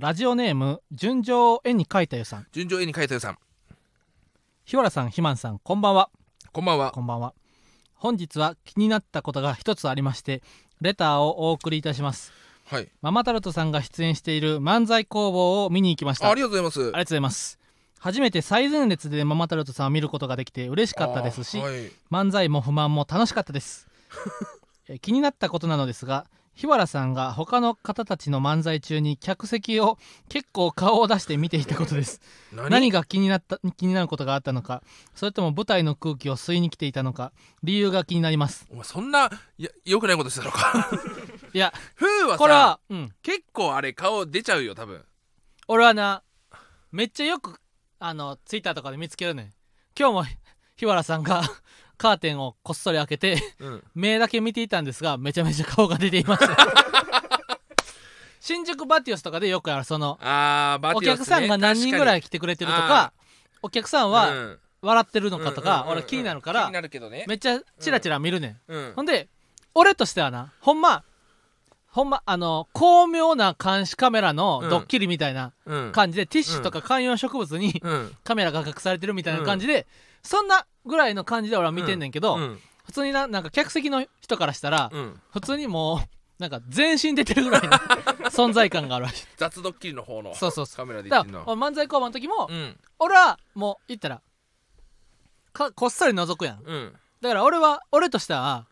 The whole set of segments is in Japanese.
ラジオネーム純情を絵に描いたよさん。順調絵に描いたよさん。日原さんひまんさんこんばんは。こんばんは。こんばんは。本日は気になったことが一つありましてレターをお送りいたします。はい。ママタルトさんが出演している漫才工房を見に行きました。あありがとうございます。ありがとうございます。初めて最前列でママタルトさんを見ることができて嬉しかったですし、あーはい。漫才も不満も楽しかったです。え気になったことなのですが日原さんが他の方たちの漫才中に客席を結構顔を出して見ていたことです。何？何が気になった気になることがあったのかそれとも舞台の空気を吸いに来ていたのか理由が気になります。お前そんなや良くないことしてたのか？いやふうはさこれはうん。結構あれ顔出ちゃうよ多分。俺はなめっちゃよくあのツイッターとかで見つけるねん。今日も日原さんがカーテンをこっそり開けてうん。目だけ見ていたんですがめちゃめちゃ顔が出ていました。新宿バティオスとかでよくあるそのあーバおティオスね。客さんが何人ぐらい来てくれてるとかお客さんはうん。笑ってるのかとかうんうんうんうん。俺気になるか気にらなるけどね。めっちゃチラチラ見るねん。うん。ほんで俺としてはなほんまほんまあの巧妙な監視カメラのドッキリみたいなうん。感じでティッシュとか観葉植物にうん。カメラが隠されてるみたいな感じでそんなぐらいの感じで俺は見てんねんけどうん。普通にななんか客席の人からしたらうん。普通にもうなんか全身出てるぐらいの 存在感があるらしい。雑ドッキリの方のそうそうそカメラでだか言ってんの。漫才工場の時もうん。俺はもう言ったらかこっそり覗くやん。うん。だから俺は俺としては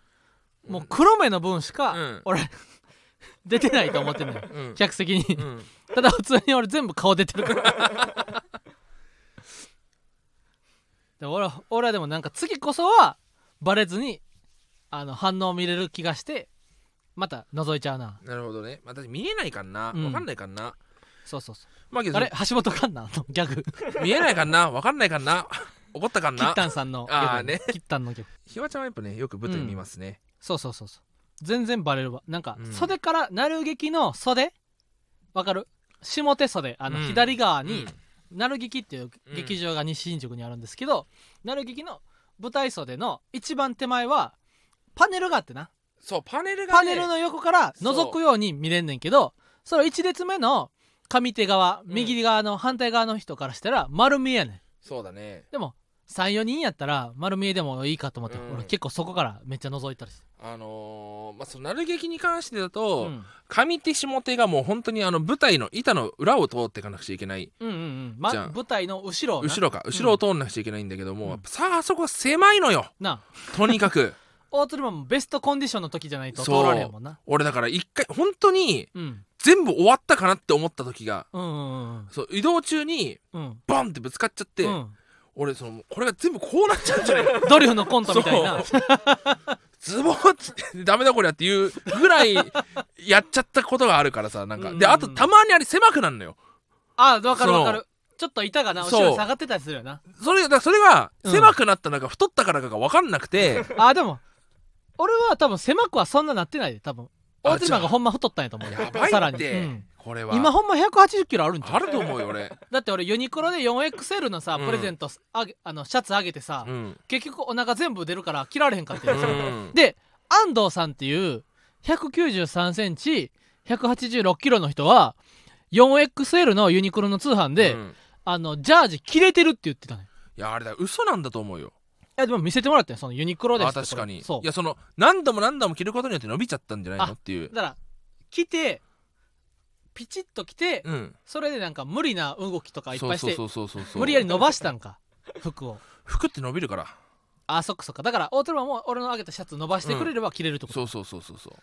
もう黒目の分しかうん。俺出てないと思ってんのようん。客席に。うん。ただ普通に俺全部顔出てるからで俺は俺はでもなんか次こそはバレずにあの反応見れる気がしてまた覗いちゃうな。なるほどね。私見えないかんな。うん。わかんないかんな。そうそうそまあけどうあれ橋本環奈のギャグ。見えないかんな。わかんないかんな。怒ったかんキッなタンさんのギャグ。あーね。キッタンのギャグ。ひわちゃんはやっぱねよく舞台見ますね。そうそうそうそう。全然バレるわ。なんか、うん。袖からなる劇の袖？わかる？下手袖。あのうん。左側に、うんなる劇っていう劇場が西新宿にあるんですけど、なる劇の舞台袖の一番手前はパネルがあってな。そうパネルがねパネルの横から覗くように見れんねんけどそれ1列目の上手側うん。右側の反対側の人からしたら丸見えやねん。そうだね。でも34人やったら丸見えでもいいかと思って、うん。俺結構そこからめっちゃ覗いたりして、あのーまあそのなる劇に関してだと、うん。上手下手がもう本当にあの舞台の板の裏を通っていかなくちゃいけない。うんうんうん、まじゃあ舞台の後ろ後ろか。後ろを通んなくちゃいけないんだけども、うん。やっぱさああそこは狭いのよ。なとにかく。大鶴マンもベストコンディションの時じゃないと通そう。られへんもんな。俺だから一回本当にうん。全部終わったかなって思った時が。うんうんうんそう移動中にうん。ボンってぶつかっちゃって、うん俺そのこれが全部こうなっちゃうんじゃない？か ドリフのコントみたいな。ズボッつってダメだこりゃっていうぐらいやっちゃったことがあるからさなんか。うん。であとたまにあれ狭くなるのよ。あ分かる分かる。ちょっと板がな後ろに下がってたりするよな。それだそれがうん狭くなったのか太ったからかが分かんなくて、あでも俺は多分狭くはそんななってないで多分あ大鶴マンがほんま太ったんやと思うやばいさらに、うんこれは。今ほんま180キロあるんじゃんあると思うよ俺、だって俺ユニクロで 4XL のさうん。プレゼントあげあのシャツあげてさ、うん。結局お腹全部出るから着られへんかってんですようん。で安藤さんっていう193センチ186キロの人は 4XL のユニクロの通販で、うん。あのジャージ着れてるって言ってたねいやあれだ嘘なんだと思うよ。いやでも見せてもらったよそのユニクロですあって確かに。そう。いやその何度も何度も着ることによって伸びちゃったんじゃないあのっていう。だから着てピチッと着て、うん。それでなんか無理な動きとかいっぱいしてそうそうそうそうそう。無理やり伸ばしたんか服を。服って伸びるから。あそっかそっか。だから大トロマンも俺のあげたシャツ伸ばしてくれれば着れるってこと、いそうそうそうそうそう。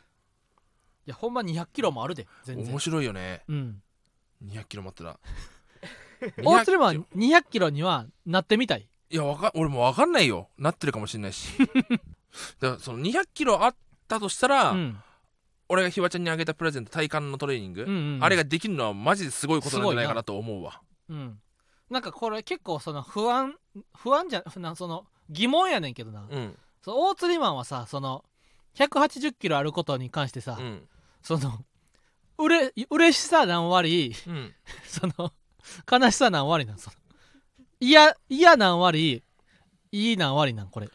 やほんま200キロもあるで全然。面白いよね。うん。200キロ待ったら 大トロマ200ン200キロにはなってみたいいやわか俺も分かんないよ。なってるかもしれないし。だからその200キロあったとしたら、うん。俺がひわちゃんにあげたプレゼント体幹のトレーニング、うんうんうん。あれができるのはマジですごいことなんじゃないかなと思うわ。うん。なんかこれ結構その不安不安じゃなその疑問やねんけどな、うん。そう大釣りマンはさその180キロあることに関してさ、うん。そのうれ嬉しさ何割うん。その悲しさ何割なん？その嫌嫌何割い。い何割なんこれ。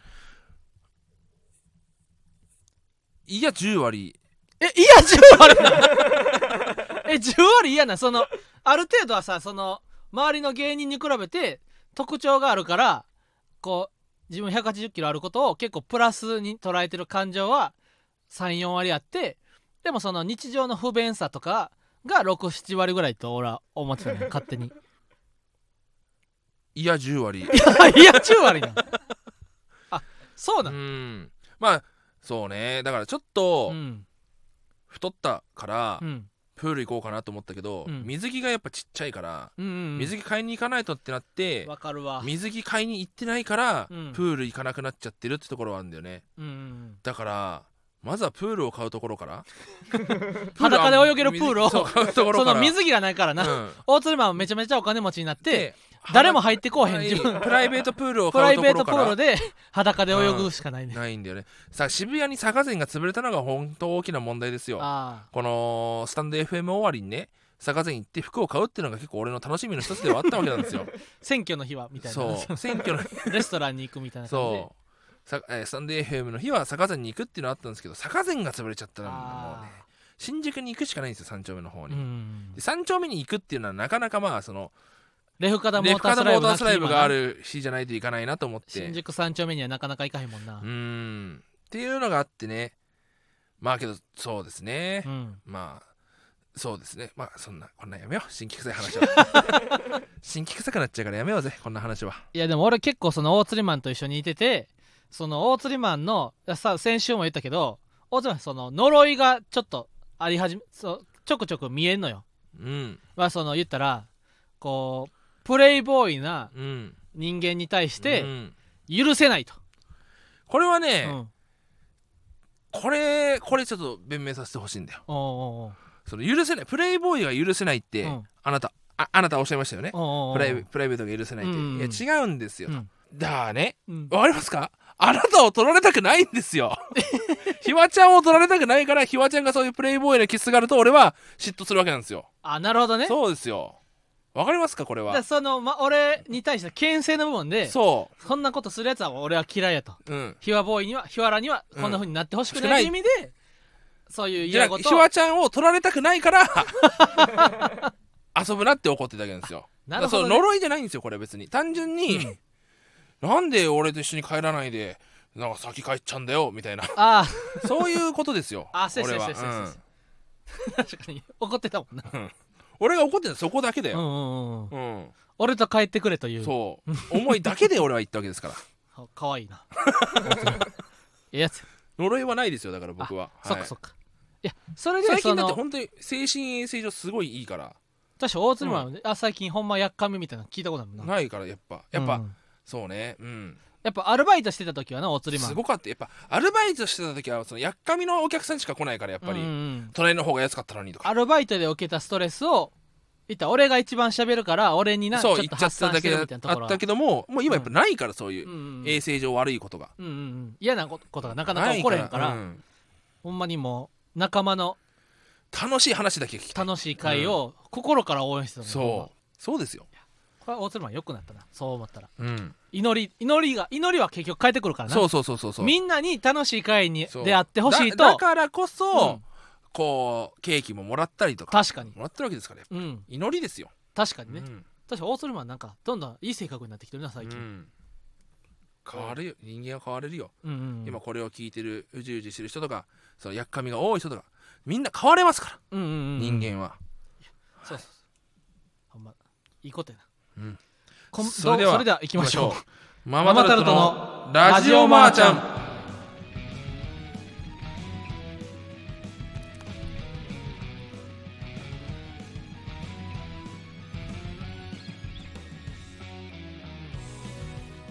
いや10割。え嫌10割なん？え10割嫌なん？そのある程度はさその周りの芸人に比べて特徴があるからこう自分180キロあることを結構プラスに捉えてる感情は34割あってでもその日常の不便さとかが67割ぐらいと俺は思ってたね勝手にいや10割。いや10割なあそううなの？ん。まあそうね。だからちょっとうん太ったからうんプール行こうかなと思ったけど、うん。水着がやっぱちっちゃいから、うんうん水着買いに行かないとってなってわかるわ。水着買いに行ってないから、うん。プール行かなくなっちゃってるってところはあるんだよね。うんうん。だからまずはプールを買うところから。裸で泳げるプールを。そう買うところから。その水着がないからな、うん。大鶴マンはめちゃめちゃお金持ちになってで 誰も入ってこうへん。はい。自分。プライベートプールをプラ買うイベートプールで裸で泳ぐしかないね、ないんだよね。さあ渋谷に坂膳が潰れたのが本当大きな問題ですよ。あこのスタンド FM 終わりにね坂膳行って服を買うっていうのが結構俺の楽しみの一つではあったわけなんですよ。あ 選挙の日はみたいな。そう。選挙のレストランに行くみたいな感じで。そう。さ、えースタンド FM の日は坂膳に行くっていうのはあったんですけど坂膳が潰れちゃったらもうあね新宿に行くしかないんですよ三丁目の方ーに、うん。で三丁目に行くっていうのはなかなかまあそのレフカダモータースライブライブがあるる日じゃないといかないなと思って。新宿三丁目にはなかなか行かへんもんな。うーん。っていうのがあってね。まあけどそうですね、うん。まあそうですね。まあそんなこんなんやめよう。新規臭い話は 新規臭くなっちゃうからやめようぜ。こんな話は。いやでも俺結構その大釣りマンと一緒にいててその大釣りマンのさ先週も言ったけど大釣りマンその呪いがちょっとあり始めそうちょくちょく見えんのよ。うん。まあその言ったらこうプレイボーイなうん。人間に対しうてん。許せないと、これはね、うん。これこれちょっと弁明させてほしいんだよ。おうおうおう。その許せないプレイボーイが許せないって、うん。あなたああなたおっしゃいましたよね。おうおうおう。プライベプライベートが許せないって、うんうんいや違うんですよ、うん。だからねうん。わかりますか？あなたを取られたくないんですよ。ひわちゃんを取られたくないからひわちゃんがそういうプレイボーイなキスがあると俺は嫉妬するわけなんですよ。あなるほどね。そうですよわかりますかこれは？だからその、ま、俺に対して牽制の部分でそそんなことするやつは俺は嫌いやと。ううん。ひわボーイにはひわらにはこんな風になってほしくうんない。意味で、そういうじゃあ嫌なことひわちゃんを取られたくないから遊ぶなって怒ってたわけなんですよ。なるほど、ね。だからその、呪いじゃないんですよこれ別に。単純に、なんで俺と一緒に帰らないでなんか先帰っちゃうんだよみたいな。あそういうことですよ あそう俺は、そうそうそうそううん。あ確かに怒ってたもんな俺が怒ってるのはそこだけだよ、うんうんうんうん。俺と帰ってくれという。そう。思いだけで俺は言ったわけですから。あ かわいいな。ええやつ。呪いはないですよだから僕は、はい。そっかそっか。いやそれで最近だって本当に精神衛生上すごいいいから。確か大鶴マンはねあ最近ほんまやっかみみたいなの聞いたことあるもんな。ないからやっぱ。やっぱ、うん。そうね。うんやっぱアルバイトしてた時はな大釣りマン。すごかった。やっぱアルバイトしてた時はそのやっかみのお客さんしか来ないからやっぱり、うんうん隣の方が安かったのにとか。アルバイトで受けたストレスを言ったら俺が一番喋るから俺になそうちゃっ発散してただけだるみたいなところ。はあったけどももう今やっぱないからそういう衛生上悪いことが、うんうんうん。嫌なことがなかなか起これへんからうん。ほんまにもう仲間の楽しい話だけ聞き楽しい会を心から応援してたのよほんまそう。そうですよ、これは大鶴マン良くなったなそう思ったら。うん、祈り祈りが祈りは結局変えてくるからな。そうそうそうそうそう。みんなに楽しい会にそう。出会ってほしいと。だだからこそ、うん。こうケーキももらったりとか。確かに。もらってるわけですからうん。祈りですよ、確かにね、うん。確かに。大鶴マンなんかどんどんいい性格になってきてるな最近、うん。変わるよ。人間は変われるよ、うんうんうん。今これを聞いてるうじうじしてる人とかそのやっかみが多い人とかみんな変われますから、うんうんうん。人間は。そうそうそう。ほんまいいことやな、うんこんそれではそれでは行きましょう。マママタルトのラジオマーちゃん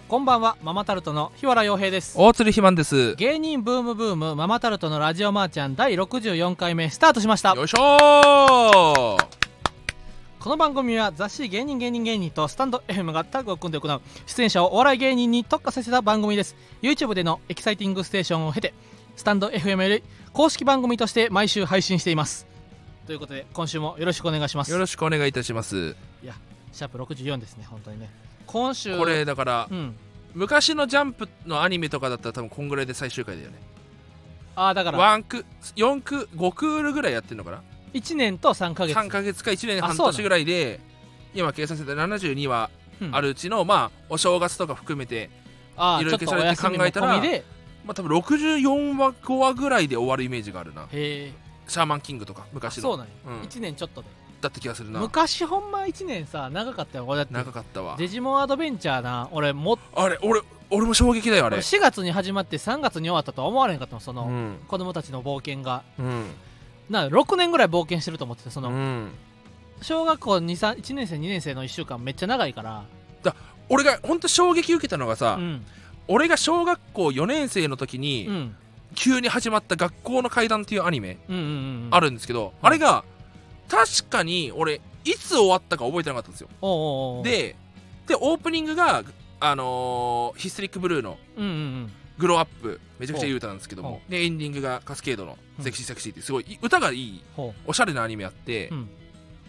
こんばんはママタルトの檜原洋平です。大鶴肥満です。芸人ブームブームママタルトのラジオマーちゃん第64回目スタートしました。よいしょーこの番組は雑誌芸人芸人芸人とスタンド FM がタッグを組んで行う出演者をお笑い芸人に特化させた番組です。YouTube でのエキサイティングステーションを経てスタンド FM より公式番組として毎週配信しています。ということで今週もよろしくお願いします。よろしくお願いいたします。シャープ64ですね本当にね。今週これだからうん。昔のジャンプのアニメとかだったら多分こんぐらいで最終回だよね。ああだからワンク4ク5クールぐらいやってんのかな？1年と3ヶ月。3ヶ月か1年半年ぐらいで今計算してた。72話うん。あるうちの、まあお正月とか含めて、いろいろああちょっとお休みも考えたらまあ、多分64話5話ぐらいで終わるイメージがあるな。シャーマンキングとか昔の。そうなんや、うん。1年ちょっとで。だった気がするな。昔ほんま1年さ長かったよ俺。だって長かったわ。デジモンアドベンチャーな俺もあれ俺俺も衝撃だよあれ。4月に始まって3月に終わったとは思われへんかったのその、うん。子供たちの冒険が。うんな6年ぐらい冒険してると思っててその、うん。小学校2 3 1年生2年生の1週間めっちゃ長いから、俺が本当衝撃受けたのがさ、うん。俺が小学校4年生の時に、うん。急に始まった「学校の階段」っていうアニメうんうんうんあるんですけど、あれが確かに俺いつ終わったか覚えてなかったんですよ。ででオープニングがあのーヒステリックブルーのうんうんうんグローアップめちゃくちゃいい歌なんですけどほもでエンディングがカスケードのうん。セクシーセクシーってすごいい歌がいいほおしゃれなアニメあって、う、うん、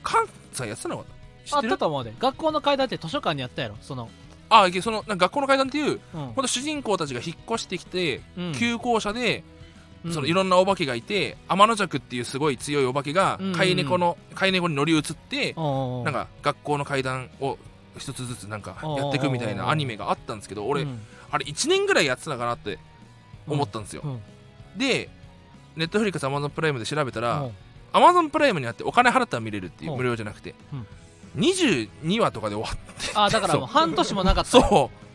関西やってたのかな？知あったと思うで。学校の階段って図書館にあったやろ？その、あいけその学校の階段っていううん。ほんと主人公たちが引っ越してきて、うん。急行車でうん。そのいろんなお化けがいて天の弱っていうすごい強いお化けがうん。飼い猫の飼い猫に乗り移っておうおうおう。なんか学校の階段を一つずつなんかやっていくみたいなアニメがあったんですけど俺うんあれ1年ぐらいやってたのかなって思ったんですよ。うん。でネットフリックスアマゾンプライムで調べたらうん。アマゾンプライムにあってお金払ったら見れるっていううん。無料じゃなくて。うん。22話とかで終わって。あだからもうそ半年もなかった。そう。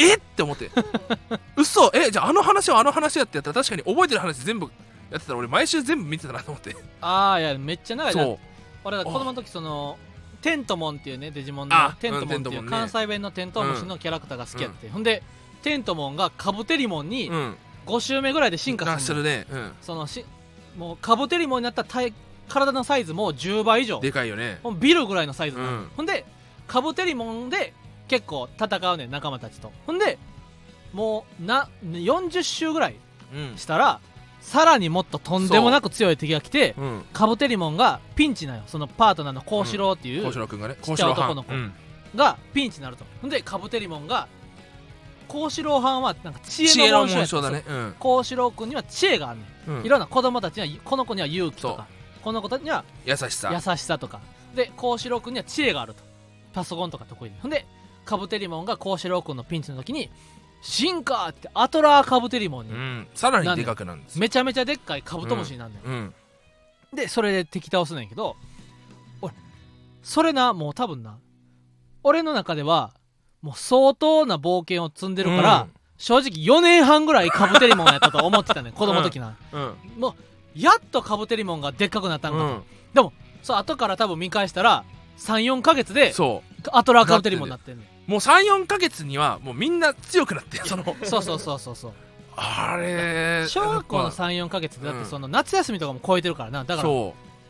え？って思って。嘘。え？じゃああの話はあの話やってやったら確かに覚えてる話全部やってたら俺毎週全部見てたなと思って。ああいやめっちゃ長いな。そう。俺が子供の時そのテントモンっていうねデジモンのあテントモンっていう関西弁のテントウムシのキャラクターが好きやって、ほんでテントモンがカブテリモンにうん。5周目ぐらいで進化するね。うん。そのしもうカブテリモンになった体体のサイズも10倍以上。でかいよね。ビルぐらいのサイズうん。ほんでカブテリモンで結構戦うねん仲間たちと。ほんでもうな40周ぐらいうん。したらさらにもっととんでもなく強い敵が来てう。ん。カブテリモンがピンチなよ。そのパートナーの幸四郎っていう、幸四郎くんがね。ちっちゃい男の子。がピンチになると。ほんでカブテリモンが幸四郎藩はなんか知恵の紋章だね。うん。幸四郎君には知恵があるねん。うん。いろんな子供たちにはこの子には勇気とそかこの子たちには優しさ。優しさとか。で幸四郎君には知恵があると。パソコンとか得意で。ほんでカブテリモンが幸四郎君のピンチの時に進化ってアトラーカブテリモンにうん。さらにでかくなんですよ。めちゃめちゃでっかいカブトムシになるねん、うん。でそれで敵倒すねんけど俺それなもう多分な俺の中ではもう相当な冒険を積んでるから、正直4年半ぐらいカブテリモンやったと思ってたね 子供の時な、うん。もうやっとカブテリモンがでっかくなったんかうと、んそう後から多分見返したら34ヶ月でそアトラーカブテリモンになってんねん。うもう34ヶ月にはもうみんな強くなってその そうそうそうそうそう。あれ小学校のやっ34ヶ月でだってうんその夏休みとかも超えてるからな。だから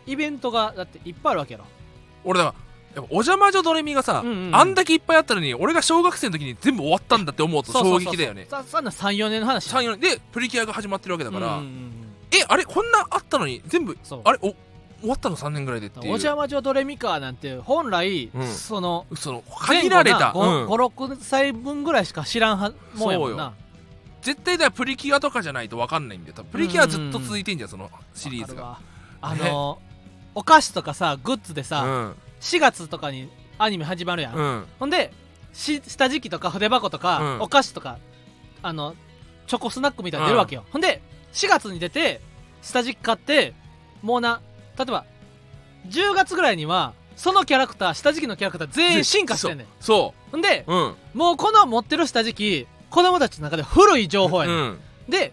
イベントがだっていっぱいあるわけやろ。俺だからお邪魔女ドレミがさ、うんうんうん。あんだけいっぱいあったのに俺が小学生の時に全部終わったんだって思うと衝撃だよね。さそんな34年の話3 4年。でプリキュアが始まってるわけだから、うんうんうんえあれこんなあったのに全部あれお終わったの3年ぐらいでっておいう。邪魔女ドレミカーなんて本来、うん。そのその限られた、うん。56歳分ぐらいしか知らんはもんやもんな。絶対だからプリキュアとかじゃないと分かんないんだよ。多分プリキュアずっと続いてんじゃんそのシリーズが。わかるわ。あのお菓子とかさグッズでさ、うん。4月とかにアニメ始まるやん、うん。ほんでし下敷きとか筆箱とか、うん。お菓子とかあのチョコスナックみたいなの出るわけよ、ほんで4月に出て下敷き買ってもうな例えば10月ぐらいにはそのキャラクター下敷きのキャラクター全員進化してんねん。そほんでううん。もうこの持ってる下敷き子供たちの中で古い情報やねん、うん。で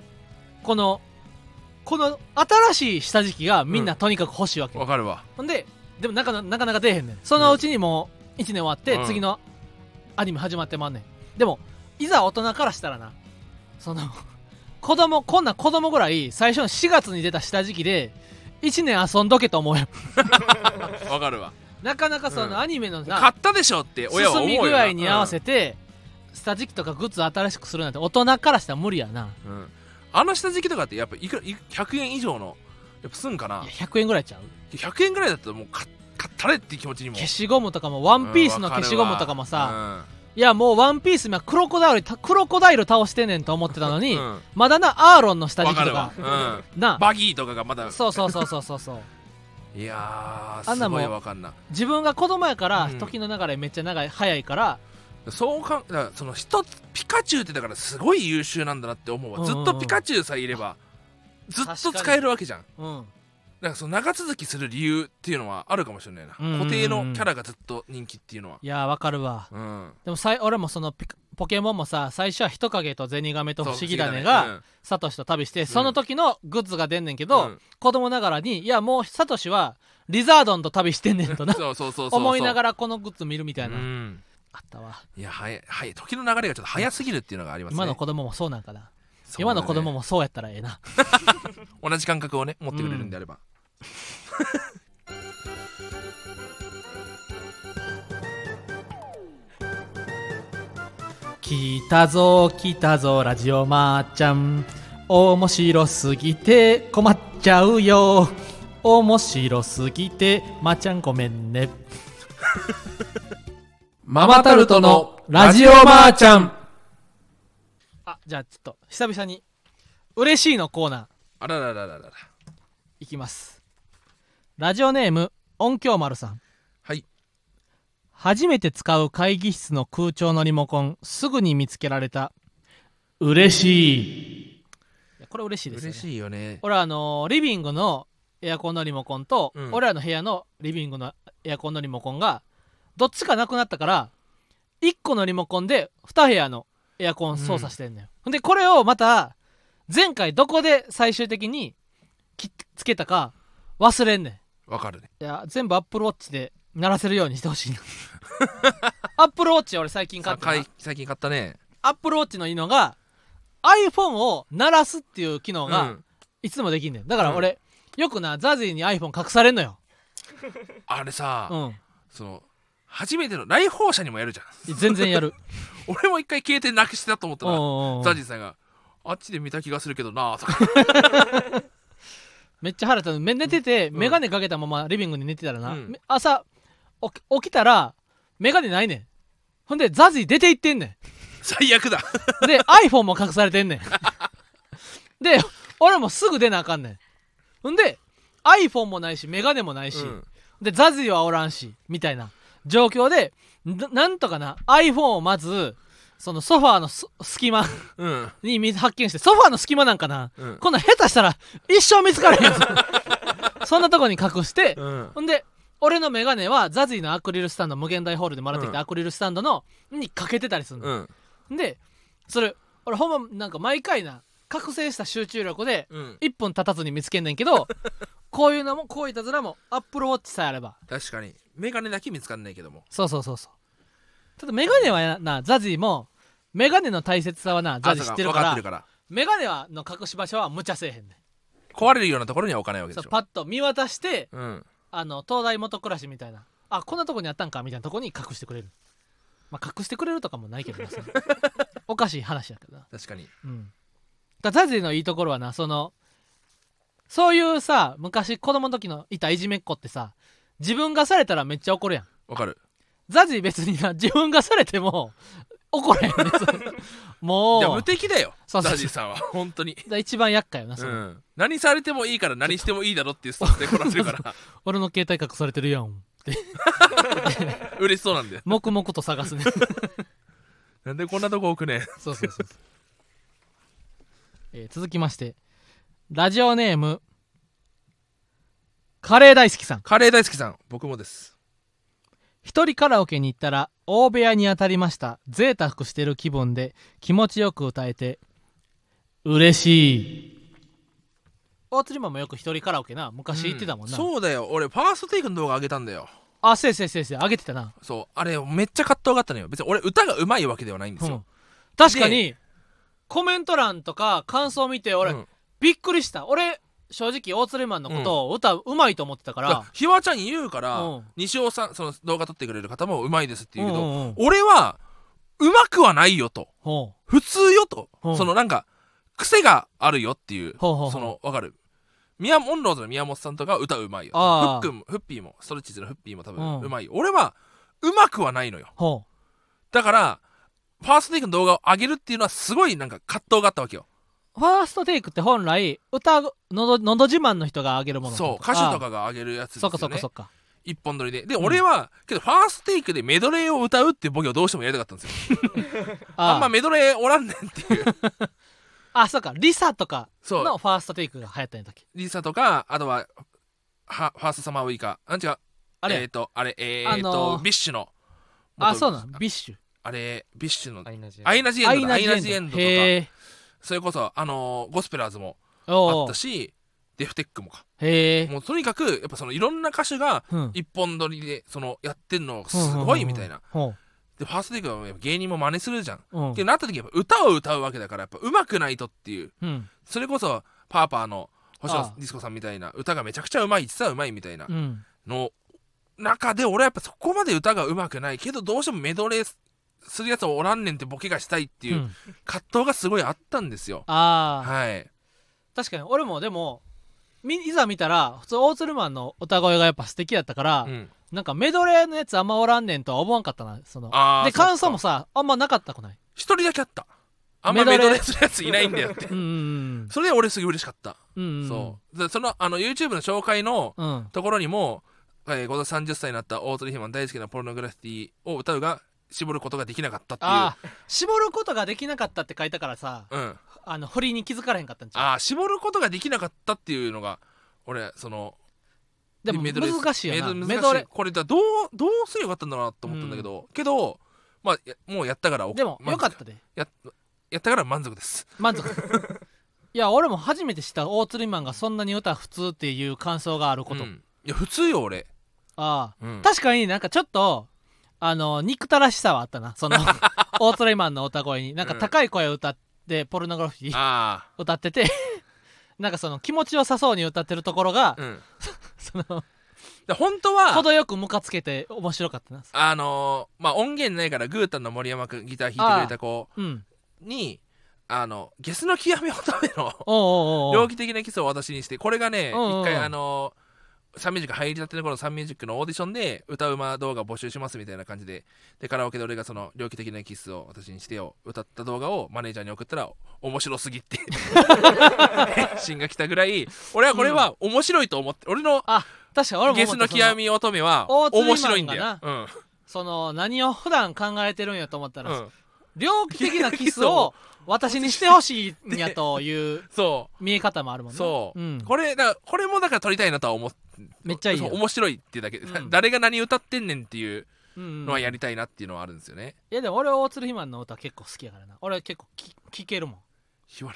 このこの新しい下敷きがみんなとにかく欲しいわけよ、分かるわ。ほんででもなかななかなか出えへんねん。そのうちにもう1年終わって、うん。次のアニメ始まってまんねん。でもいざ大人からしたらなその子供こんな子供ぐらい最初の4月に出た下敷きで1年遊んどけと思うよ分 かるわ。なかなかその、うん。アニメの買なったでしょって親は思進みうよな。具合に合わせて、下敷きとかグッズ新しくするなんて大人からしたら無理やな。うん。うんあの下敷きとかってやっぱいくらい100円以上のやっぱすんかな？いや100円ぐらいちゃう。100円ぐらいだったらもう買買ったれっていう気持ちにも。消しゴムとかもワンピースの消しゴムとかもさ、さいやもうワンピース今クロコダイルたクロコダイル倒してんねんと思ってたのに、うん。まだなアーロンの下敷きとわかか、うん。な。バギーとかがまだ。そうそうそうそうそうそう。いやーあんなもんすごいわかんな自分が子供やからうん。時の流れめっちゃ長い早いから。そうかだその一つピカチュウってだからすごい優秀なんだなって思うわ、ずっとピカチュウさえいればずっと使えるわけじゃん。うんだからその長続きする理由っていうのはあるかもしれないな、固定のキャラがずっと人気っていうのは、いやーわかるわ。うん、でもさい俺もそのポケモンもさ最初は人影とゼニガメと不思議種そうがサトシと旅してその時のグッズが出んねんけど、うん。うん子供ながらにいやもうサトシはリザードンと旅してんねんとな そうそうそうそう思いながららこのグッズ見るみたいな、うん。あったわ。いや早い早い。時の流れがちょっと早すぎるっていうのがありますね。今の子供もそうなんかな、ね。今の子供もそうやったらええな。同じ感覚をね持ってくれるんであれば、来たぞ来たぞラジオまーちゃん。面白すぎて困っちゃうよ。面白すぎてまーちゃんごめんね。ママタルトのラジオまーちゃん。あじゃあちょっと久々に嬉しいのコーナー。あらららららら。いきますラジオネーム音響丸さん。はい。初めて使う会議室の空調のリモコンすぐに見つけられた。嬉しい。いやこれ嬉しいですよね。嬉しいよね。俺はあのーリビングのエアコンのリモコンと、うん。俺らの部屋のリビングのエアコンのリモコンがどっちかなくなったから1個のリモコンで2部屋のエアコン操作してんのよ、ほん。でこれをまた前回どこで最終的にきつけたか忘れんねんわかるね。いや全部アップルウォッチで鳴らせるようにしてほしいな。アップルウォッチ俺最近買った最近買ったね。アップルウォッチのいいのが iPhone を鳴らすっていう機能がうん。いつでもできんねん。だから俺、よくなザジーに iPhone 隠されんのよ。あれさ、うん。その初めての来訪者にもやるじゃん。全然やる。俺も一回携帯なくしてたと思ったらザジーさんが「あっちで見た気がするけどな」とか めっちゃ腹立つ。目寝てて、ん。メガネかけたままリビングに寝てたらな、うん。め朝起きたらメガネないねん。ほんでザジー出て行ってんね最悪だ。んで iPhone も隠されてんねん。で俺もすぐ出なあかんねん。ほんで iPhone もないしメガネもないし、うん。でザジーはおらんしみたいな状況でななんとかな iPhone をまずそのソファーのす隙間うん。に見発見してソファーの隙間なんかな、うん。こんなん下手したら一生見つからへんやつ そんなとこに隠して、うん。ほんで俺のメガネはザジーのアクリルスタンド無限大ホールでもらってきたうん。アクリルスタンドのにかけてたりするの、うん。でそれ俺ほんまなんか毎回な覚醒した集中力でうん。1分経たずに見つけんねんけど こういうのもこういういたずらもアップルウォッチさえあれば。確かに。メガネだけ見つかんないけども。そうそうそうそうただメガネはななザジーもメガネの大切さはなザジー知ってるからってるから。メガネはの隠し場所は無茶せえへんねん。壊れるようなところには置かないわけでしょ。そうパッと見渡してうん。あの東大元暮らしみたいな。あこんなとこにあったんかみたいなとこに隠してくれる。まあ隠してくれるとかもないけどなそれ おかしい話やけどな。確かに。うん。だザジーのいいところはなそのそういうさ昔子供の時のいたいじめっ子ってさ自分がされたらめっちゃ怒るやん。わかるザジー別にな自分がされても怒らへん もう。いや無敵だよ。そうそうそう。ザジーさんは本当に。だ一番厄介よなそれ、うん。何されてもいいから何してもいいだろっていうスタンスでこなせるから。俺の携帯隠されてるやん。って。嬉しそうなんだよ黙々と探すね。なんでこんなとこ置くねん。そうそうそうそう、えー続きまして。ラジオネームカレー大好きさん。カレー大好きさん。僕もです一人カラオケに行ったら大部屋に当たりました。贅沢してる気分で気持ちよく歌えて嬉しい。大釣りマンもよく一人カラオケな昔行ってたもんな、うそうだよ。俺ファーストテイクの動画上げたんだよ。あせいせいせいせい上げてたな、そう。あれめっちゃ葛藤があったのよ。別に俺歌が上手いわけではないんですよ。うん、確かにコメント欄とか感想見て俺、うん。びっくりした。俺正直大釣りマンのことを歌うまいと思ってたから、ひわちゃん言うから、うん。西尾さんその動画撮ってくれる方もうまいですって言うけど、うんうんうん。俺はうまくはないよと。ほ普通よと、う。んそのなんか癖があるよっていうそのわかる。宮モンローズの宮本さんとか歌うまいよフックンもフッピーもストレッチーズのフッピーも多うん。分うまい。よ、俺はうまくはないのよ。だからファーストテイクの動画を上げるっていうのはすごいなんか葛藤があったわけよファーストテイクって本来歌のどのど自慢の人が上げるものそう歌手とかかが上げるやつですそっよねかそっかそっか。一本撮りで。で、うん俺はけどファーストテイクでメドレーを歌うっていうボケをどうしてもやりたかったんですよ。ああんまメドレーおらんねんっていう。あそうか。リサとかそうのファーストテイクが流行ったんやったっけ？リサとかあとははファーストサマーウイカ。あ違う。あれ、えっ、とあれえっ、あのーとビッシュの。あ元そうなんビッシュ。あれビッシュの。アイナジエンドだ。アイナ・ジ・エンドとかそれこそあのーゴスペラーズもあったしデフテックもか。へえ。もうとにかくやっぱそのいろんな歌手がうん。一本撮りでそのやってんのすごいみたいな。ほでファーストテイクはやっぱ芸人も真似するじゃん。ううん。けどなった時やっぱ歌を歌うわけだからやっぱ上手くないとっていう。うん。それこそパーパーの星野ディスコさんみたいな歌がめちゃくちゃうまい実はうまいみたいなうん。の中で俺はやっぱそこまで歌がうまくないけどどうしてもメドレーするやつはおらんねんってボケがしたいっていううん。葛藤がすごいあったんですよ、ああはい。確かに。俺もでもみいざ見たら普通大鶴マンの歌声がやっぱ素敵だったから、うん。なんかメドレーのやつあんまおらんねんとは思わんかったなそのであーそっか。感想もさあんまなかったくない？一人だけあった。あんまメメドレードレーするやついないんだよって。うんうん それで俺すごい嬉しかった、うんうんうん。そう。でそのあの YouTube の紹介のうん。ところにも、えー、今年30歳になった大鳥ひまん大好きなポルノグラフィティを歌うが絞ることができなかったっていう。絞ることができなかったって書いたからさうん、あの振りに気づかれへんかったんちゃう？ああ絞ることができなかったっていうのが俺そのでもメドレー難しいよな。メドメドレこれだどうどうすればよかったんだろうなと思ったんだけど、けどまあやもうやったからでも満足。よかったで。ややったから満足です。満足。いや俺も初めて知った大鶴マンがそんなに歌普通っていう感想があること、うん。いや普通よ俺、ああうん、確かになんかちょっとあの憎たらしさはあったな。その 大鶴マンの歌声に。なんか高い声を歌ってポルノグラフィティあ歌ってて なんかその気持ちよさそうに歌ってるところがあ、うん、そので本当は程よくムカつけて面白かったな。あのーまあ音源ないからグータンの森山君ギター弾いてくれた子うん。にあのゲスの極めのための猟奇的なキスを私にしてこれがね一回あのサンミュージック入りたての頃サンミュージックのオーディションで歌うま動画募集しますみたいな感じででカラオケで俺がその猟奇的なキスを私にしてよ歌った動画をマネージャーに送ったら面白すぎって返信が来たぐらい俺はこれは面白いと思って俺のあ確かに俺もゲスの極み乙女は面白いんだよ。がうん。その何を普段考えてるんやと思ったら、うん。猟奇的なキスを 私にしてほしいんやという そう。見え方もあるもんね。そう、ん、これだこれもだから撮りたいなとは思ってめっちゃいい面白いっていうだけ。で、うん。誰が何歌ってんねんっていううんうんのはやりたいなっていうのはあるんですよね、いやでも俺は大鶴ひまんの歌結構好きやからな。俺は結構き聴けるもん。日原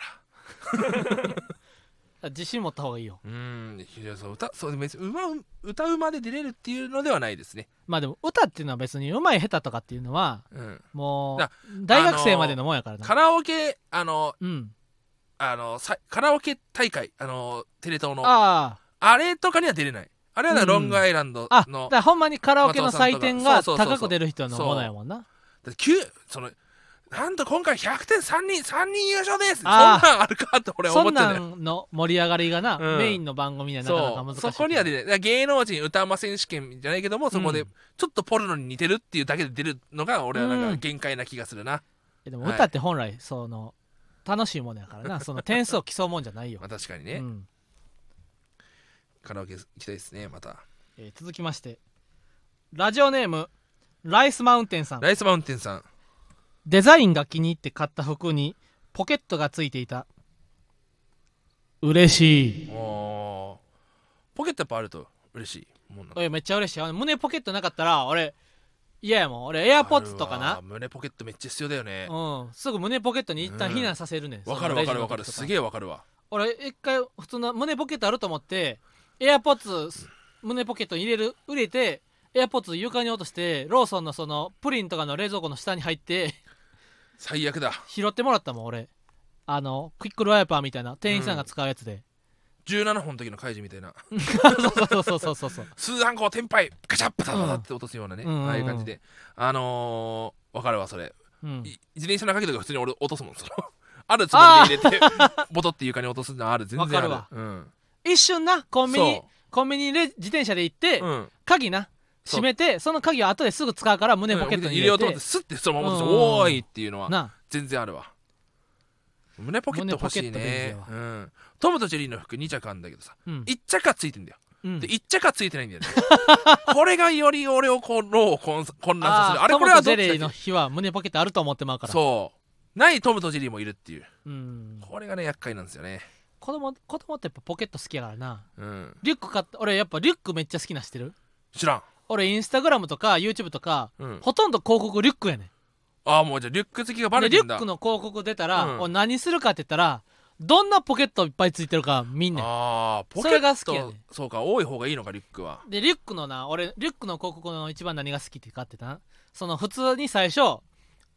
自信持った方がいいよ。うーん。いやそう歌そう別に馬歌うまで出れるっていうのではないですね。まあでも歌っていうのは別に上手い下手とかっていうのはうん。もうだ大学生までのもんやからな、カラオケあのうん。あのさカラオケ大会あのテレ東の。ああれとかには出れない。あれはうん。ロングアイランドああだの、からほんまにカラオケの採点が高く出る人のものやもんな。そのなんと今回100点3人3人優勝です。そんなんあるかって俺思ってたの盛り上がりがな、うん。メインの番組にはなかなか難しいそこには出れない。芸能人歌うま選手権じゃないけどもそこでうんちょっとポルノに似てるっていうだけで出るのが俺はなんうん。か限界な気がするな、いやでもはい歌って本来その楽しいものやからな。その点数を競うもんじゃないよ。ま、あ、確かにね、うんカラオケ行きたいですねまた。えー続きましてラジオネームライスマウンテンさん。ライスマウンテンさん。デザインが気に入って買った服にポケットがついていた。嬉しい。おー。ポケットやっぱあると嬉しい。もんなおいめっちゃ嬉しい。あの胸ポケットなかったら俺嫌やもん。俺エアポッツとかあるなわ胸ポケットめっちゃ必要だよね。うん。すぐ胸ポケットに一旦避難させるねん、わ、かるわかるわかる。すげえわかるわ。俺一回普通の胸ポケットあると思ってエアポッツ胸ポケットに入れる入れてエアポッツ床に落としてローソンのそのプリンとかの冷蔵庫の下に入って最悪だ。拾ってもらったもん俺。あのクイックルワイパーみたいな店員さんが使うやつで、17本の時の開示みたいな。そうそうそうそうそう 数ハンコテンパイガチャッパタパタって落とすようなね、うんああいう感じであのー、わかるわそれうんい自転車の鍵とか普通に俺落とすもんそのあるつもりで入れてボトって床に落とすのある全然あるわかうん一瞬なコンビニそコンビニレ自転車で行って、う、うん、鍵なそう。閉めてその鍵を後ですぐ使うから胸ポケットに入れて。入れようと思ってスッてそのまま落としてうん。おーいっていうのはな全然あるわ。胸ポケット欲しい胸ポケット便利ねだわ。うん。トムとジェリーの服2着あるんだけどさうん。1着はついてんだよ。うん。で1着はついてないんだよね。これがより俺をこう脳を混混乱させるああれこれはトムとジどっちだっけェリーの日は胸ポケットあると思ってまうからそうないトムとジェリーもいるっていううんこれがね厄介なんですよね子供子供ってやっぱポケット好きやからな。うん。リュック買って俺やっぱリュックめっちゃ好きな知ってる？知らん。俺インスタグラムとか YouTube とかうん。ほとんど広告リュックやねん。ああもうじゃあリュック好きがバレてんだ。でリュックの広告出たら、うん。俺何するかって言ったらどんなポケットいっぱいついてるか見んねんああポケそれがット好きやねそうか多い方がいいのかリュックは。でリュックのな俺リュックの広告の一番何が好きってかってなその普通に最初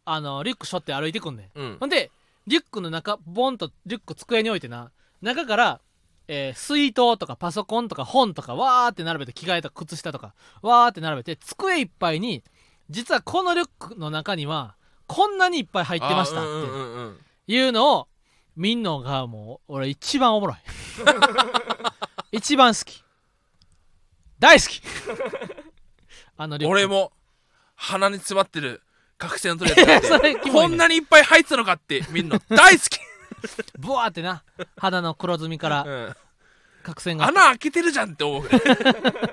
あのリュック背負って歩いてくんねん。うん。ほんでリュックの中ボンとリュック机に置いてな中から、えー水筒とかパソコンとか本とかわーって並べて着替えとか靴下とかわーって並べて机いっぱいに実はこのリュックの中にはこんなにいっぱい入ってましたっていうのを見んのがもう俺一番おもろい。一番好き。大好き。あのリュック。俺も鼻に詰まってる学生のトイレ こんなにいっぱい入ってたのかってみんな。大好き、ブワーってな。肌の黒ずみからうん。角栓が。穴開けてるじゃんって思うぐらい、だか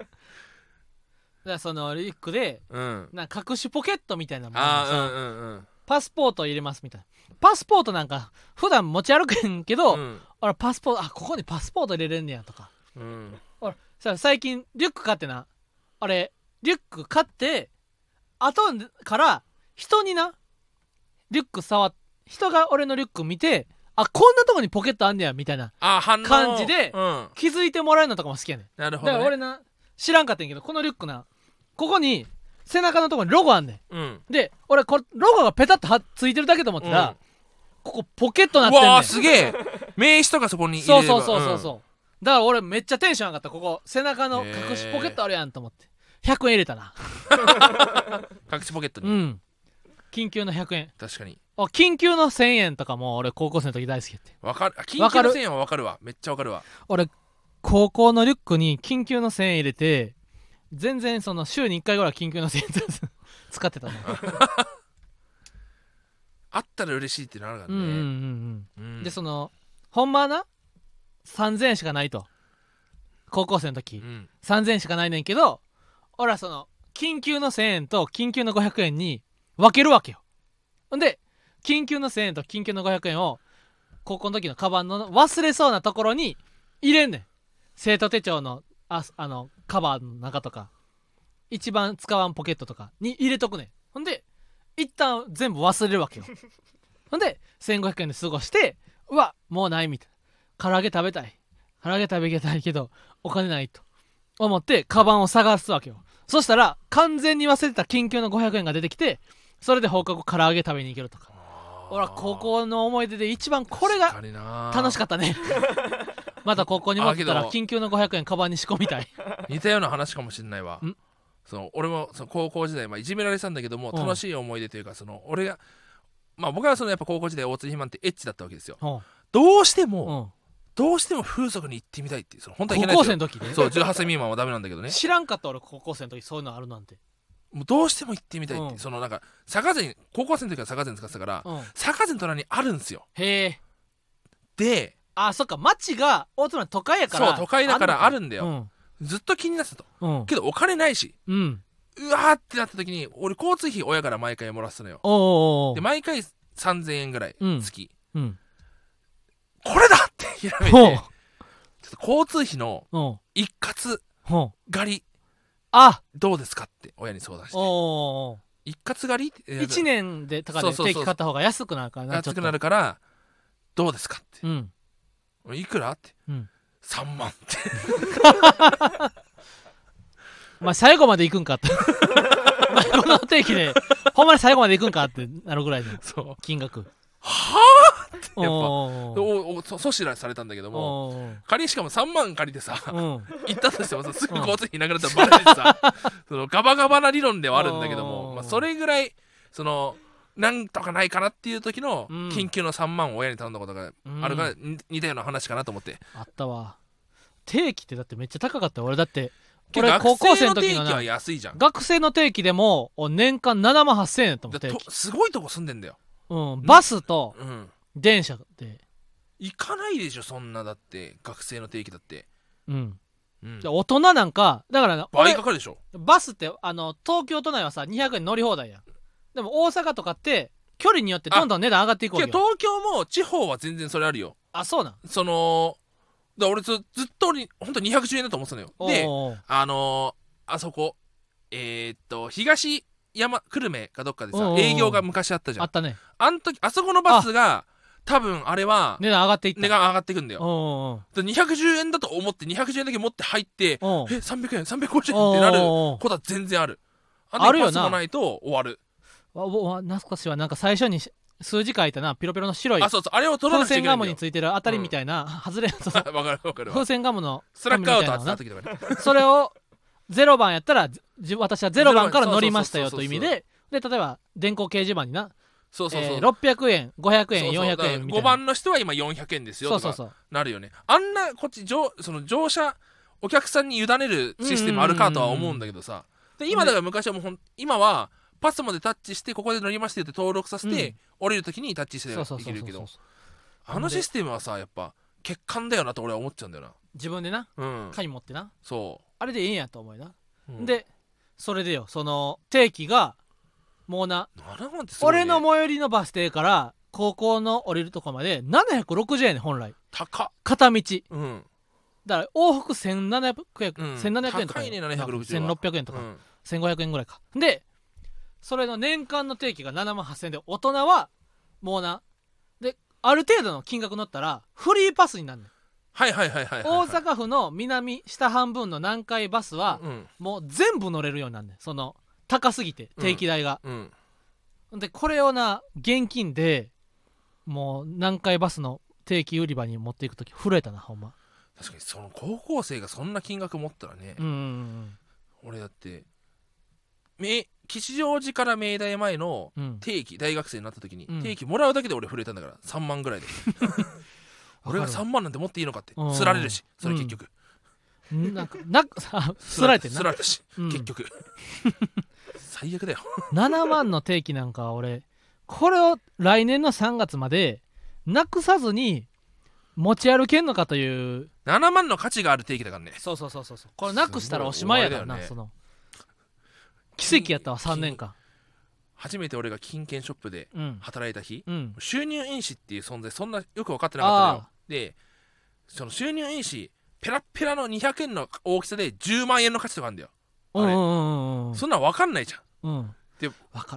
らそのリュックでうん、なんか隠しポケットみたいなものさ。ああうんうんパスポート入れますみたいな。パスポートなんか普段持ち歩けんけど、うん。俺パスポートあここにパスポート入れれんねやとか。うん。俺さ最近リュック買ってな。あれリュック買って後から人になリュック触っ人が俺のリュック見てあこんなとこにポケットあんねやみたいなあ反応。感じでうん。気づいてもらえるのとかも好きやねん。だなるほど、ね、から俺な知らんかったんやけどこのリュックなここに背中のとこにロゴあんねん。うん。で俺これロゴがペタッとはついてるだけと思ったら、うん。ここポケットなうってんねん。わーすげえ。名刺とかそこに入れれば。そうそうそうそうそう、だから俺めっちゃテンション上がった。ここ背中の隠しポケットあるやんと思って。100円入れたな。う ん隠しポケットに、うん緊急の100円。確かに。あ緊急の1000円とかも俺高校生の時大好きやって。わかる。あ緊わかる？急の線はわかるわ。めっちゃわかるわ。俺高校のリュックに緊急の1000円入れて全然その週に1回ぐらい緊急の1000円 使ってたな あったら嬉しいってなるからうんうんうんね、うん。うん。でそのほんまはな3000円しかないと。高校生の時、うん。3000円しかないねんけど俺はその緊急の1000円と緊急の500円に分けるわけよ。ほんで緊急の1000円と緊急の500円を高校の時のカバンの忘れそうなところに入れんねん。生徒手帳のああのカバーの中とか。一番使わんポケットとかに入れとくねん。ほんで一旦全部忘れるわけよ。ほんで1500円で過ごしてうわもうないみたいな。唐揚げ食べたい。唐揚げ食べたいけどお金ないと思ってカバンを探すわけよ。そしたら完全に忘れてた緊急の500円が出てきてそれで放課後唐揚げ食べに行けるとか。俺は高校の思い出で一番これが楽しかっったね。また高校に戻ったら緊急の500円カバンに仕込みたい。た似たような話かもしれないわ。ん。その俺もその高校時代、まあ、いじめられてたんだけどもうん。楽しい思い出というかその俺がまあ僕はそのやっぱ高校時代大津肥満ってエッチだったわけですよ。うん。どうしても、うん。どうしても風俗に行ってみたいっていうその本当はい高校生の時ね。そう18歳未満はダメなんだけどね。知らんかった俺高校生の時そういうのあるなんてもうどうしても行ってみたいっていう、うん。そのなんか坂膳高校生の時は坂膳使ってたからうん。坂膳隣にあるんですよ。へえであそっか町が大津の都会やからそう都会だからあるんだよ。うん。ずっと気になってたと。うん。けどお金ないし。うん。うわーってなった時に俺交通費親から毎回もらってたのよ。おうおうおう。で毎回3000円ぐらいうん。月、うん。これだってひらめいほう。てちょっと交通費のうん。一括ほう。狩りあどうですかって親に相談して。お一括狩り？って1年でとかでそうそうそう。定期買った方が安くなるからな安くなるるからどうですかって。うん。いくらって。うん。3万って。お前最後まで行くんかって。この定期でほんまに最後まで行くんかってなるぐらいのそう。金額はおやっぱおうお阻止されたんだけども仮にしかも3万借りてさうん。行ったとしてもさすぐ交通費なくなったらバレてさ そのガバガバな理論ではあるんだけどおも、ーまあ、それぐらいそのなんとかないかなっていう時のうん。緊急の3万を親に頼んだことがあるから、うに似たような話かなと思って。あったわ。定期ってだってめっちゃ高かった。よ俺だって俺高校生の時定期は安いじゃん。学生の定期でもお年間7万8000円と思ってすごいとこ住んでんだよ、うん、バスとうん、電車で。行かないでしょそんなだって。学生の定期だって、うん。うん。で、大人なんかだからな俺倍かかるでしょ。バスってあの東京都内はさ200円乗り放題やん。でも大阪とかって距離によってどんどん値段上がっていくわいやけよ東京も地方は全然それあるよ。あそうなん？そのだから俺ずずっと俺本当に210円だと思ってたのよ。であのーあそこえー、っと東山久留米かどっかでさ営業が昔あったじゃん。あったね。あん時あそこのバスが多分あれは値段上がっていった。値段上がっていくんだよ。おで210円だと思って210円だけ持って入ってえ300円350円ってなることは全然ある。あるよな。パスがないと終わる。わわナスコ氏はなんか最初にし数字書いたな。ピロピロの白いあそうそう。あれを取らな風くちゃいけないんだよ。船ガムについてるあたりみたいな、外れその わかるわかるわ風船ガムのスラックアウト紙みたいなのなは伝わってきたから。ねそれを0番やったらじ私は0番から乗りましたよという意味でで例えば電光掲示板になそうそうそう、えー600円500円そうそう。400円みたい5な番の人は今400円ですよとかそうそうそう。なるよね。あんなこっち乗その乗車お客さんに委ねるシステムあるかとは思うんだけどさ。で今だから昔はもうほん今はパスモでタッチしてここで乗りましたよって登録させて、うん。降りるときにタッチしてそうそうそうそういけるけど。あのシステムはさやっぱ欠陥だよなと俺は思っちゃうんだよ自分でななうん。紙持ってな。そあれでいいんやと思うよな、う、うん、でそれでよその定期がもうな7万ってすごい、ね、俺の最寄りのバス停から高校の降りるとこまで760円ね本来。高っ。片道。うん、だから往復1700円、うん。1700円とか。高いね760は。1600円とか、うん。1500円ぐらいか。でそれの年間の定期が7万8000円で大人はもうな。である程度の金額乗ったらフリーパスになるの、はいはいはいはいはい、大阪府の南下半分の南海バスはうん。もう全部乗れるようになるねん。その高すぎて定期代が、うん。でこれをな現金でもう南海バスの定期売り場に持っていく時震えたなほんま。確かにその高校生がそんな金額持ったらね、うんうんうん俺だってめ吉祥寺から明大前のうん。定期大学生になった時に、うん。定期もらうだけで俺震えたんだから。3万ぐらいで 俺が3万なんて持っていいのかってうん。すられるしそれ結局、うんなんかな さすられてすられたし、うん。結局。最悪だよ。7万の定期なんかは俺これを来年の3月までなくさずに持ち歩けんのかという。7万の価値がある定期だからね。そうそうそうそうそう。これなくしたらおしまいやからな、すその。奇跡やったわ3年間初めて俺が金券ショップでうん。働いた日、うん。収入印紙っていう存在そんなよく分かってなかったのよ。あでその収入印紙ペラッペラの200円の大きさで10万円の価値とかあるんだよ。あれ。そんなん分かんないじゃん。うん。で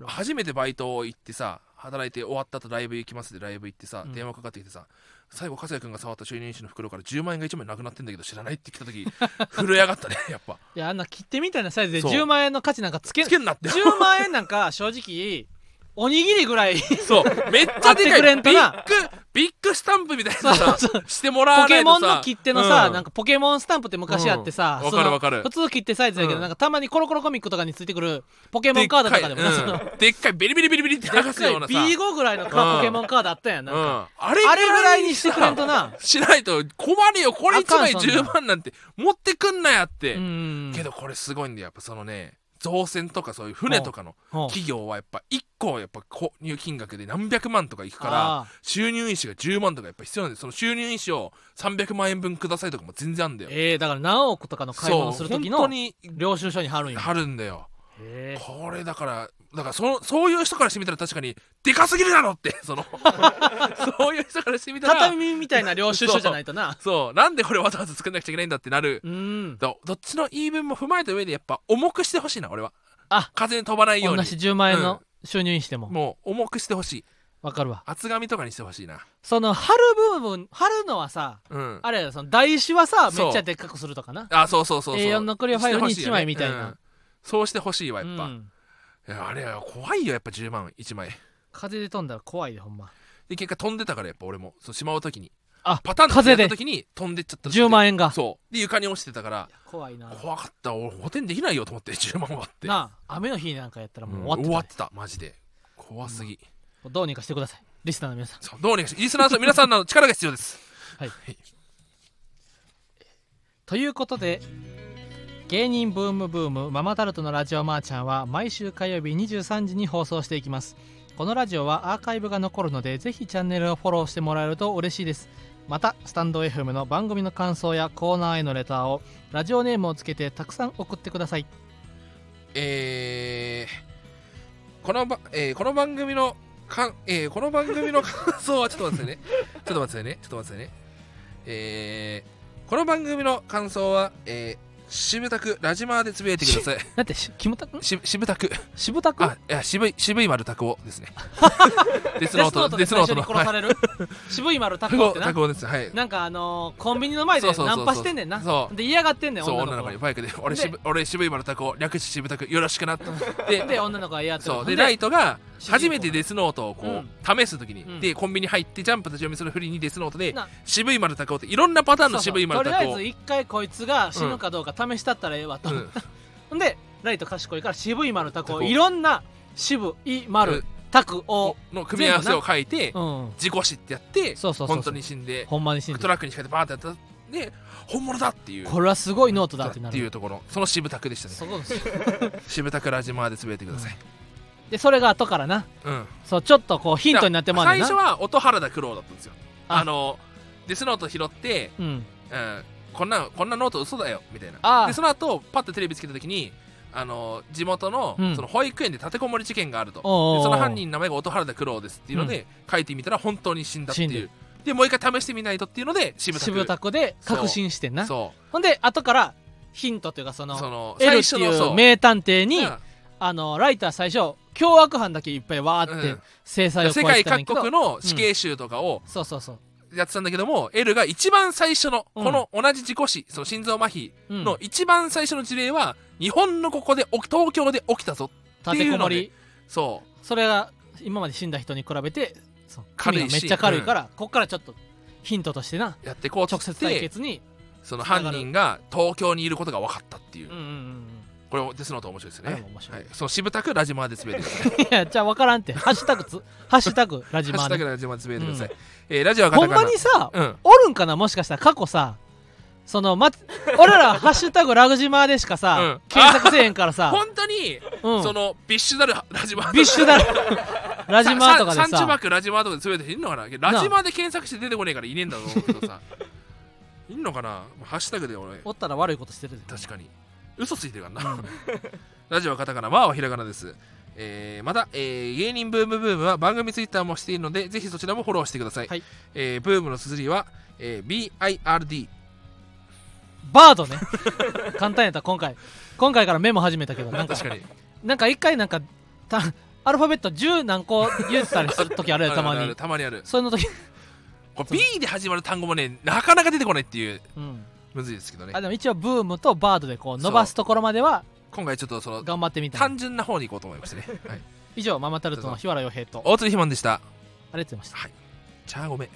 初めてバイト行ってさ働いて終わった後ライブ行きますでライブ行ってさ、うん。電話かかってきてさ最後笠谷君が触った収入印紙の袋から10万円が1枚なくなってんだけど知らないって来た時 震え上がったねやっぱ。いやあんな切手みたいなサイズでそう。10万円の価値なんかつけつけんなって。10万円なんか正直おにぎりぐらいそう。めっちゃでかい。ビんとな。ッグビッグスタンプみたいなさしてもらわポケモンの切手のさ、うん。なんかポケモンスタンプって昔あってさ、うん。かるわかる。普通切手サイズだけど、うん。なんかたまにコロコロコミックとかについてくるポケモンカードとかでもな、でっかいうんでっかいビリビリビリビリって剥がすようなさ。B5 ぐらいのポケモンカードあったやんなんか、うん、あれあれぐらいにしてくれんとな。しないと困るよ。これ1枚あかんそんな。ん10万なんて持ってくんなやって、うん。けどこれすごいんだよ。やっぱそのね造船とかそういう船とかの企業はやっぱ1個やっぱ購入金額で何百万とかいくからあ収入印紙が10万とかやっぱ必要なんでその収入印紙を300万円分くださいとかも全然あるんだよ。えー、だから何億とかの買い物する時のそう本当に領収書に貼るんや。あるんだよ。へこれだからだからそのそういう人からしてみたら確かにでかすぎるだろってその そういう人からしてみたら畳みたいな領収書じゃないとな。そうなんでこれわざわざ作んなくちゃいけないんだってなる。うん。どどっちの言い分も踏まえた上でやっぱ重くしてほしいな俺は。あ。風に飛ばないように。同じ10万円の収入にしても。もう重くしてほしい。わかるわ。厚紙とかにしてほしいな。その貼る部分貼るのはさうん。あれやその台紙はさめっちゃでっかくするとかな。あそうそうそうそう。A4 のクリアファイルに1してほしいよね枚みたいな。うんそうしてほしいわやっぱ、うんいやあれは怖いよやっぱ10万1枚。風で飛んだら怖いでほんま。で結果飛んでたからやっぱ俺も。そうしまう時に。あパターン風で。やった時に飛んでっちゃった10万円が。そう。で床に落ちてたから。怖いな。怖かった。俺補填できないよと思って10万はって。なあ雨の日なんかやったらもううん終わってたね。終わってた。マジで。怖すぎ、どうにかしてください。リスナーの皆さん。そうどうにかしてリスナーの皆さんの力が必要です。ということで芸人ブームブームママタルトのラジオマーちゃんは毎週火曜日23時に放送していきます。このラジオはアーカイブが残るのでぜひチャンネルをフォローしてもらえると嬉しいです。またスタンド FM の番組の感想やコーナーへのレターをラジオネームをつけてたくさん送ってください。えー、このば、えーこの番組のかん、えーこの番組の感想はちょっと待って ね。ちょっと待ってね。ちょっと待ってね。えー、この番組の感想は、えー、渋たくラジマーでつぶやいてください。だってしキムタク？んし渋たく。渋タクあいや渋い渋い丸タクオですね。デスノートデスノートでデスノートの。最初に殺される、渋い丸タタクオクオってなです。はい。なんかあのーコンビニの前でそうそうそうそう。ナンパしてんねんな。そう。で嫌がってんねんそう女の子。女の子に。バイクで。俺で渋俺渋い丸タクオ略して渋タクよろしくなって。でで女の子が嫌ってそう。でライトが主人公初めてデスノートをこう、試す時に、うん。でコンビニ入ってジャンプと読みするふりにデスノートでな渋い丸タクオっていろんなパターンの渋い丸とりあえず一回こいつが死ぬかどうか試したったらええわと、うん。ほ んでライト賢いから渋い丸タクをタクを。いろんな渋い丸タクを、の組み合わせを書いてうん、事故死ってやって本当に死んでほんまに死んで。トラックに仕掛けてバーンってやったで本物だっていう。これはすごいノートだってなっているうところ。その渋タクでしたね。そこですよ。渋タクラジマーでつぶやいてください、でそれが後からな。うん。そうちょっとこうヒントになってまう最初は音原田九郎だったんですよ。あ。あのデスノート拾って、うん。うん、こんなこんなノート嘘だよみたいな。でその後パッとテレビつけた時にあの地元の,、うん。その保育園で立てこもり事件があると。おうおうおう。でその犯人の名前が音原田九郎ですっていうので、書いてみたら本当に死んだっていう。でもう一回試してみないとっていうので渋田渋タクで確信してんな。そほんで後からヒントというかそのうその L ってういう。名探偵にがあのライター最初凶悪犯だけいっぱいわーってうん。制裁を世界加えてたんだけど。各国の死刑囚とかをそうそうそうやってたんだけども、L が一番最初のうん。この同じ事故死、その心臓麻痺うん。の一番最初の事例は日本のここで東京で起きたぞ立てこもり。そう。それが今まで死んだ人に比べて軽いめっちゃ軽いから、こっからちょっとヒントとしてなやってこうと直接対決にその犯人が東京にいることが分かったっていう、うんうんうんこれデスノート面白いですね。はい、その渋たくラジマーで滑ってください。うんいやじゃあ分からんって。ハッシュタグつ ハッシュタグラジハッシュタグマーねラジマーで滑ってください、えーラジオほんまにさ、うん。おるんかな？もしかしたら過去さそのま俺らハッシュタグラグジマーでしかさ、うん。検索せえへんからさ、本当に、うん、そのビッシュダルラジマービッシュだ ラジマーとかでサンチュバさクラジマーとかで滑っていんのかな？ラジマーで検索して出てこねえからいねえんだろうけどさ。いんのかな？ハッシュタグで俺。おったら悪いことしてるで確かに嘘ついてるからな、うん ラジオはカタカナ、まあはひらがなです。えーまた、えー芸人ブームブームは番組ツイッターもしているので、ぜひそちらもフォローしてください。はいえーブームの綴りは、えー BIRD。バードね 簡単やった今回今回からメモ始めたけどなんか確かに。なんか一回なんかたアルファベット10何個言ってたりする時あるやんたまにたまにある。その時、これ B で始まる単語もね、なかなか出てこないっていう、うん、むずいですけどねあ。でも一応ブームとバードでこう伸ばすところまでは今回ちょっとその、頑張ってみた単純な方に行こうと思いましたね。はい。以上ママタルトの日原洋平とあ大鶴ひまんでした。りがとうございましたじゃあごめん。